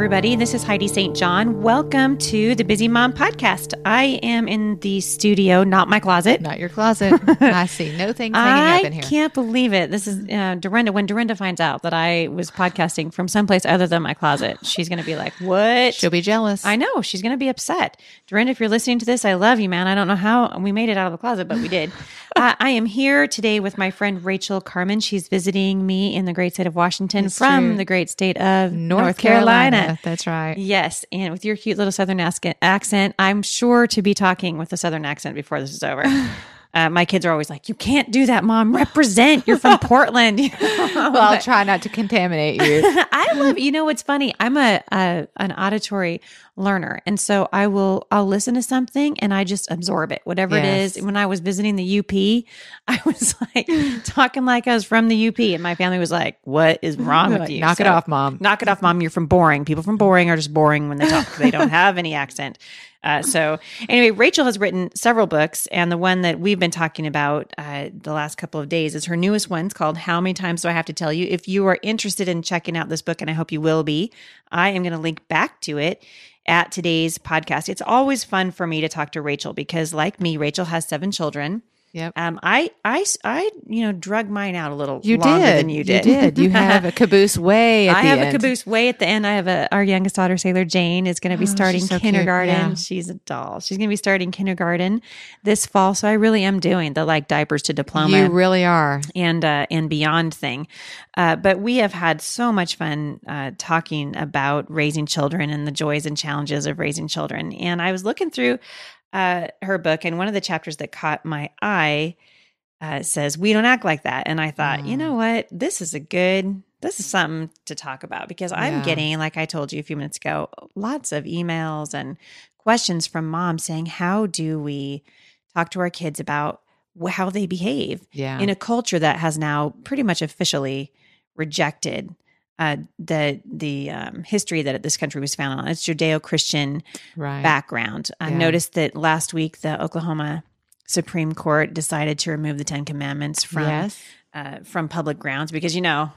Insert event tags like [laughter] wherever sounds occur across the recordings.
everybody. This is Heidi St. John. Welcome to the Busy Mom Podcast. I am in the studio, not my closet. Not your closet. [laughs] I see no things hanging I up in here. I can't believe it. This is uh, Dorinda. When Dorinda finds out that I was podcasting from someplace other than my closet, she's going to be like, "What?" She'll be jealous. I know she's going to be upset. Dorinda, if you're listening to this, I love you, man. I don't know how we made it out of the closet, but we did. [laughs] uh, I am here today with my friend Rachel Carmen. She's visiting me in the great state of Washington It's from true. the great state of North, North, Carolina. Carolina. That's right. Yes, and with your cute little Southern accent, I'm sure to be talking with a Southern accent before this is over. [laughs] Uh, my kids are always like, "You can't do that, Mom. Represent. You're from [laughs] Portland." [laughs] Well, I'll try not to contaminate you. [laughs] I love. You know what's funny? I'm a, a an auditory learner, and so I will I'll listen to something and I just absorb it, whatever it Yes. is. When I was visiting the UP, I was like talking like I was from the UP, and my family was like, "What is wrong with Like, you? Knock it off, mom. Knock it off, mom. You're from boring. People from boring are just boring when they talk. they don't have any accent. Uh, so anyway, Rachel has written several books, and the one that we've been talking about uh, the last couple of days is her newest one. It's called "How Many Times Do I Have to Tell You?" If you are interested in checking out this book, and I hope you will be, I am going to link back to it at today's podcast. It's always fun for me to talk to Rachel because, like me, Rachel has seven children. Yep. Um, I, I, I, you know, drug mine out a little You longer did. than you did. You did. You have a [laughs] caboose way at I have end. a caboose way at the end. I have a our youngest daughter, Sailor Jane, is going to be Oh, starting so kindergarten. Yeah. She's a doll. She's going to be starting kindergarten this fall. So I really am doing the like diapers to diploma You really are. and uh, and beyond thing. Uh, but we have had so much fun uh, talking about raising children and the joys and challenges of raising children. And I was looking through uh, her book, and one of the chapters that caught my eye uh, says, "We don't act like that." And I thought, you Mm. know what, this is a good. This is something to talk about because I'm Yeah. getting, like I told you a few minutes ago, lots of emails and questions from moms saying, "How do we talk to our kids about how they behave?" Yeah. in a culture that has now pretty much officially rejected uh, the the um, history that this country was founded on. It's Judeo-Christian right. background. I Yeah. noticed that last week the Oklahoma Supreme Court decided to remove the Ten Commandments from yes. uh, from public grounds because you know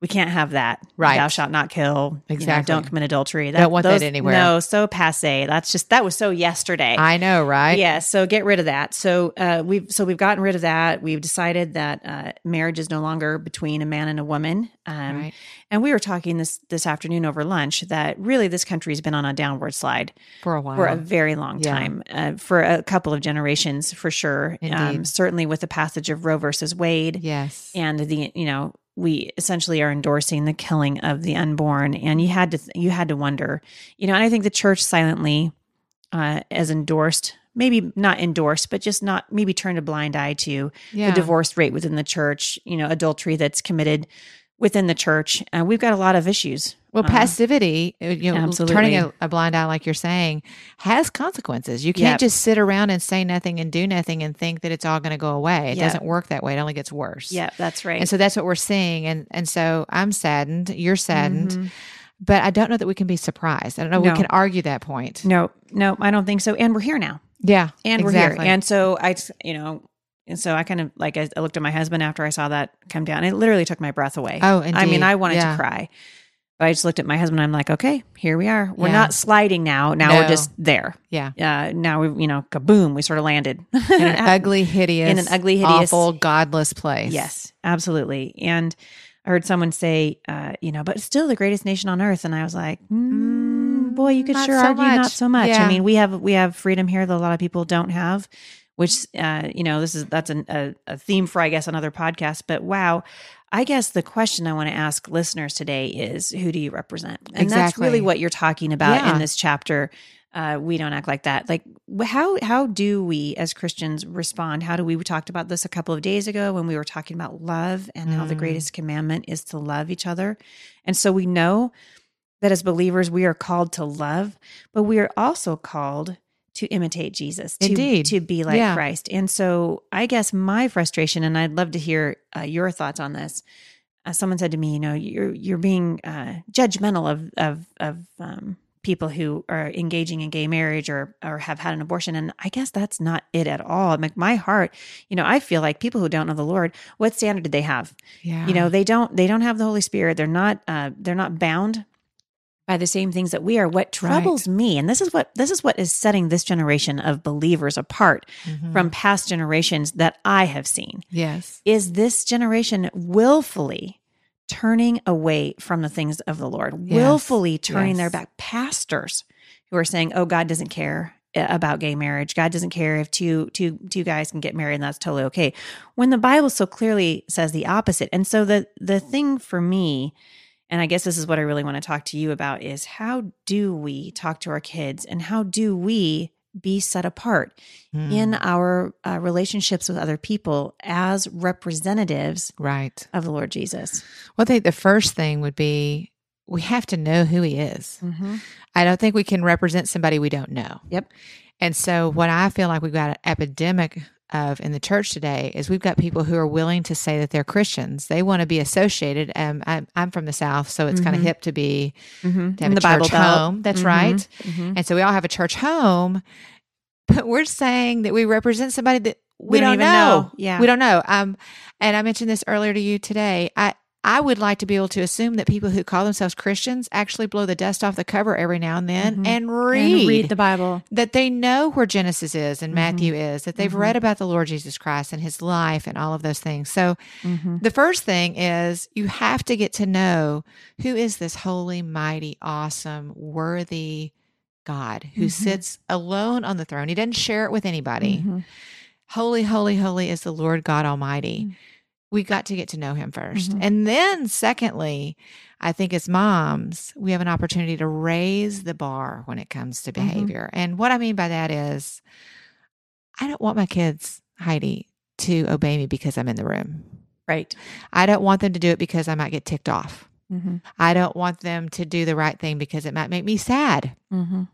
we can't have that. Right. Thou shalt not kill. you know, Exactly. don't commit adultery. Don't want that anywhere. No, so passe. That's just that was so yesterday. I know, right? Yeah, so get rid of that. So uh, we've so we've gotten rid of that. We've decided that uh, marriage is no longer between a man and a woman. Um, Right. And we were talking this this afternoon over lunch that really this country's been on a downward slide For a while. for a very long Yeah. time, uh, for a couple of generations for sure. Um, certainly with the passage of Roe versus Wade yes. and the you know we essentially are endorsing the killing of the unborn and you had to you had to wonder you know and i think the church silently uh has endorsed maybe not endorsed but just not maybe turned a blind eye to Yeah. the divorce rate within the church you know adultery that's committed within the church uh, we've got a lot of issues Well, Uh, passivity, you know, Absolutely. turning a, a blind eye, like you're saying, has consequences. You can't Yep. just sit around and say nothing and do nothing and think that it's all going to go away. It Yep. doesn't work that way. It only gets worse. yeah that's right And so that's what we're seeing. And and so I'm saddened. You're saddened. Mhm. But I don't know that we can be surprised. I don't know No. we can argue that point. no no i don't think so and we're here now Yeah. and we're here. And so I, you know, and so I kind of like I, looked at my husband after I saw that come down. It literally took my breath away. Oh, I mean. I wanted Yeah. to cry, but I just looked at my husband. I'm like, okay, here we are. We're Yeah. not sliding now. Now we're just there. Yeah. Uh, now we, you know, kaboom, we sort of landed In an [laughs] ugly, hideous, In an ugly, hideous- awful, godless place. Yes, absolutely. And I heard someone say, uh, you know, but still the greatest nation on earth. And I was like, mm, boy, you could not sure so argue not so much. I mean, we have we have freedom here that a lot of people don't have, which uh, you know, this is that's an, a, a theme for I guess another podcast. But wow. I guess the question I want to ask listeners today is who do you represent? And that's really what you're talking about Yeah. in this chapter. Uh, we don't act like that. Like, how how do we as Christians respond? How do we? We talked about this a couple of days ago when we were talking about love and how the Mm. greatest commandment is to love each other, and so we know that as believers we are called to love, but we are also called to imitate Jesus, to, Indeed. to be like Yeah. Christ. And so, I guess my frustration, and I'd love to hear uh, your thoughts on this. Uh, someone said to me, you know, you're you're being uh, judgmental of of of um, people who are engaging in gay marriage or or have had an abortion, and I guess that's not it at all. Like my heart, you know, I feel like people who don't know the Lord, what standard did they have? Yeah. You know, they don't they don't have the Holy Spirit. They're not uh, they're not bound by the same things that we are. What troubles me, and this is what this is what is setting this generation of believers apart Mhm. from past generations that I have seen, yes. is this generation willfully turning away from the things of the Lord, Yes. willfully turning their back. Pastors who are saying, "Oh, God doesn't care." uh, About gay marriage, God doesn't care if two two two guys can get married, and that's totally okay. When the Bible so clearly says the opposite, and so the the thing for me, and I guess this is what I really want to talk to you about is how do we talk to our kids, and how do we be set apart Mm. in our uh, relationships with other people as representatives right. of the Lord Jesus. Well, I think the first thing would be we have to know who he is. Mm-hmm. I don't think we can represent somebody we don't know. Yep. And so, what I feel like we've got an epidemic of in the church today is we've got people who are willing to say that they're Christians. They want to be associated. Um, I'm, I'm from the South, so it's kind of hip to be Mm-hmm. to have a church home. That's Mhm. right. Mm-hmm. And so we all have a church home, but we're saying that we represent somebody that we, We don't don't, even know. know. Yeah. We don't know. Um, and I mentioned this earlier to you today. I I would like to be able to assume that people who call themselves Christians actually blow the dust off the cover every now and then Mhm. and read, And read the Bible. that they know where Genesis is and Mhm. Matthew is, that they've Mhm. read about the Lord Jesus Christ and his life and all of those things. So Mm-hmm. the first thing is you have to get to know who is this holy, mighty, awesome, worthy God who Mhm. sits alone on the throne. He doesn't share it with anybody. Mhm. Holy, holy, holy is the Lord God Almighty. We got to get to know him 1st Mhm. And then, secondly, I think as moms, we have an opportunity to raise the bar when it comes to Mhm. behavior. And what I mean by that is, I don't want my kids, Heidi, to obey me because I'm in the room. Right. I don't want them to do it because I might get ticked off. Mm-hmm. I don't want them to do the right thing because it might make me sad. Mm-hmm.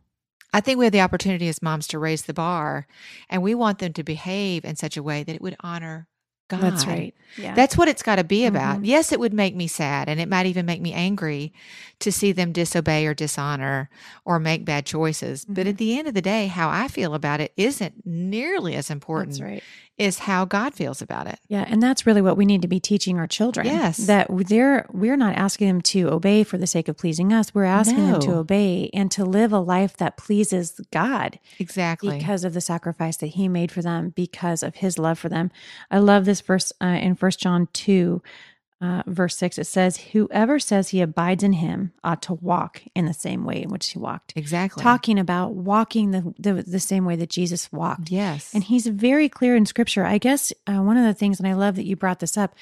I think we have the opportunity as moms to raise the bar and we want them to behave in such a way that it would honor God. That's right. Yeah. That's what it's got to be about. Mhm. Yes, it would make me sad and it might even make me angry to see them disobey or dishonor or make bad choices. But Mhm. at the end of the day, how I feel about it isn't nearly as important right. As how God feels about it. Yeah, and that's really what we need to be teaching our children. Yes. that they're we're not asking them to obey for the sake of pleasing us. We're asking them to obey and to live a life that pleases God Exactly. because of the sacrifice that He made for them, because of His love for them. I love this verse uh, in First John two. Uh, verse 6 it says whoever says he abides in him ought to walk in the same way in which he walked exactly. talking about walking the, the the same way that jesus walked Yes. and he's very clear in scripture. I guess uh, one of the things, and I love that you brought this up,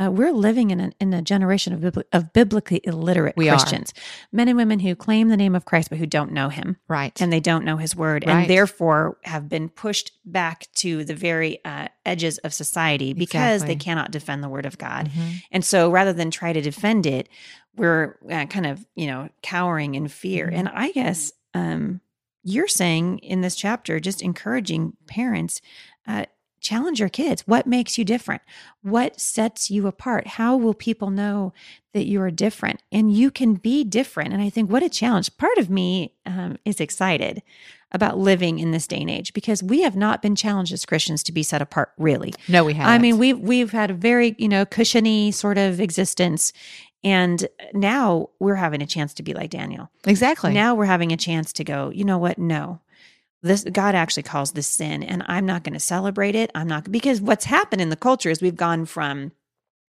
uh, we're living in a, in a generation of, bibli- of biblically illiterate We are. Christians, men and women who claim the name of Christ, but who don't know him right. and they don't know his word, Right. and therefore have been pushed back to the very uh, edges of society because they cannot defend the word of God. Mhm. And so rather than try to defend it, we're uh, kind of, you know, cowering in fear. Mhm. And I guess um, you're saying in this chapter, just encouraging parents, uh, challenge your kids. What makes you different? What sets you apart? How will people know that you are different? And you can be different. And I think what a challenge. Part of me um, is excited about living in this day and age because we have not been challenged as Christians to be set apart, really. No, we haven't. I mean, we've we've had a very you know cushiony sort of existence, and now we're having a chance to be like Daniel. exactly. Now we're having a chance to go. You know what? No, this God actually calls this sin, and I'm not going to celebrate it. I'm not because what's happened in the culture is we've gone from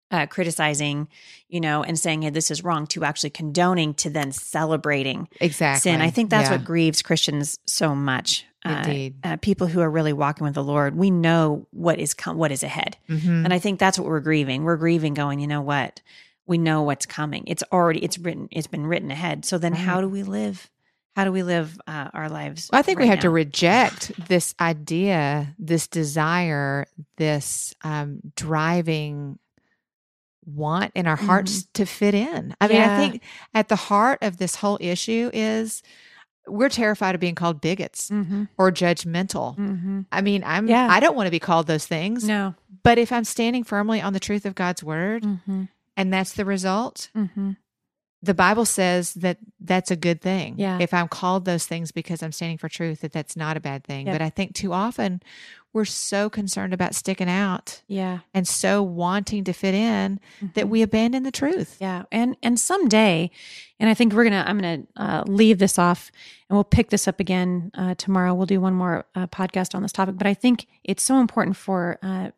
uh, criticizing, you know, and saying, "Hey, this is wrong," to actually condoning to then celebrating exactly. sin. I think that's Yeah. what grieves Christians so much. Uh, Indeed. uh, people who are really walking with the Lord, we know what is com- what is ahead. Mhm. And I think that's what we're grieving. We're grieving going, you know what? We know what's coming. It's already it's written it's been written ahead. So then how do we live? How do we live uh, our lives? Well, I think we right have to reject [laughs] this idea, this desire, this um, driving want in our hearts to fit in. I mean, I Mm-hmm. Think at the heart of this whole issue is we're terrified of being called bigots Mhm, or judgmental. mhm. I mean, I'm Yeah. I don't want to be called those things, No. but if I'm standing firmly on the truth of God's word Mhm, and that's the result, mhm. The Bible says that that's a good thing. Yeah. If I'm called those things because I'm standing for truth, that that's not a bad thing. Yep. But I think too often we're so concerned about sticking out Yeah. and so wanting to fit in that Mhm. we abandon the truth. Yeah, and and someday, and I think we're gonna I'm gonna uh, leave this off, and we'll pick this up again uh, tomorrow. We'll do one more uh, podcast on this topic, but I think it's so important for uh,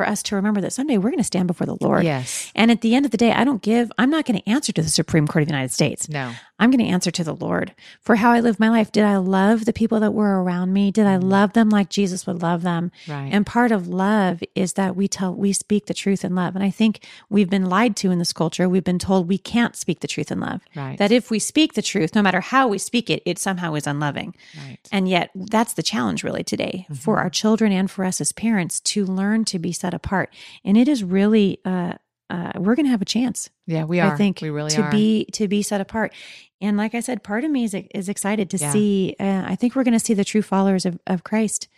for us to remember that someday we're going to stand before the Lord. Yes. And at the end of the day, I don't give. I'm not going to answer to the Supreme Court of the United States. No. I'm going to answer to the Lord for how I lived my life. Did I love the people that were around me? Did I love them like Jesus would love them? Right. And part of love is that we tell, we speak the truth in love. And I think we've been lied to in this culture. We've been told we can't speak the truth in love. right. That if we speak the truth, no matter how we speak it, it somehow is unloving. right. And yet, that's the challenge really today for Mhm. our children and for us as parents to learn to be set apart. And it is really, uh, uh, we're going to have a chance yeah, we are. I think we really to are. be to be set apart. And like I said, part of me is is excited to Yeah. see. Uh, I think we're going to see the true followers of, of Christ,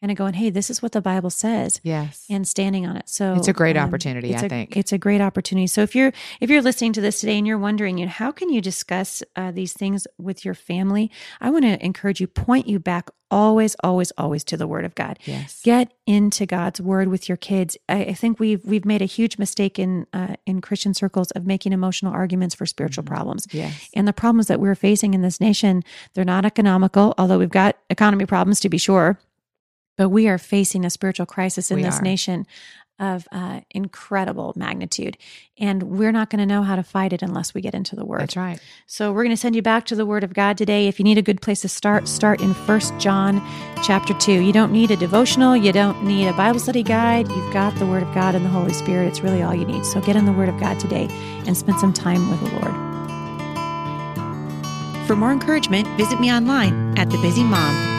kind of going, "Hey, this is what the Bible says," yes. and standing on it. So It's a great um, opportunity, I a- think. it's a great opportunity. So if you're if you're listening to this today and you're wondering, you know, how can you discuss uh, these things with your family? I want to encourage you, point you back always, always, always to the Word of God yes. get into God's word with your kids. I, I think we've we've made a huge mistake in uh, in Christian circles of making emotional arguments for spiritual Mhm. problems. yes. And the problems that we're facing in this nation, they're not economical, although we've got economy problems to be sure. But we are facing a spiritual crisis in We this are. nation of uh, incredible magnitude. And we're not going to know how to fight it unless we get into the word. That's right. So we're going to send you back to the Word of God today. If you need a good place to start, start in First John chapter 2. You don't need a devotional, you don't need a Bible study guide. You've got the Word of God and the Holy Spirit. It's really all you need. So get in the Word of God today and spend some time with the Lord. For more encouragement, visit me online at thebusymom.com.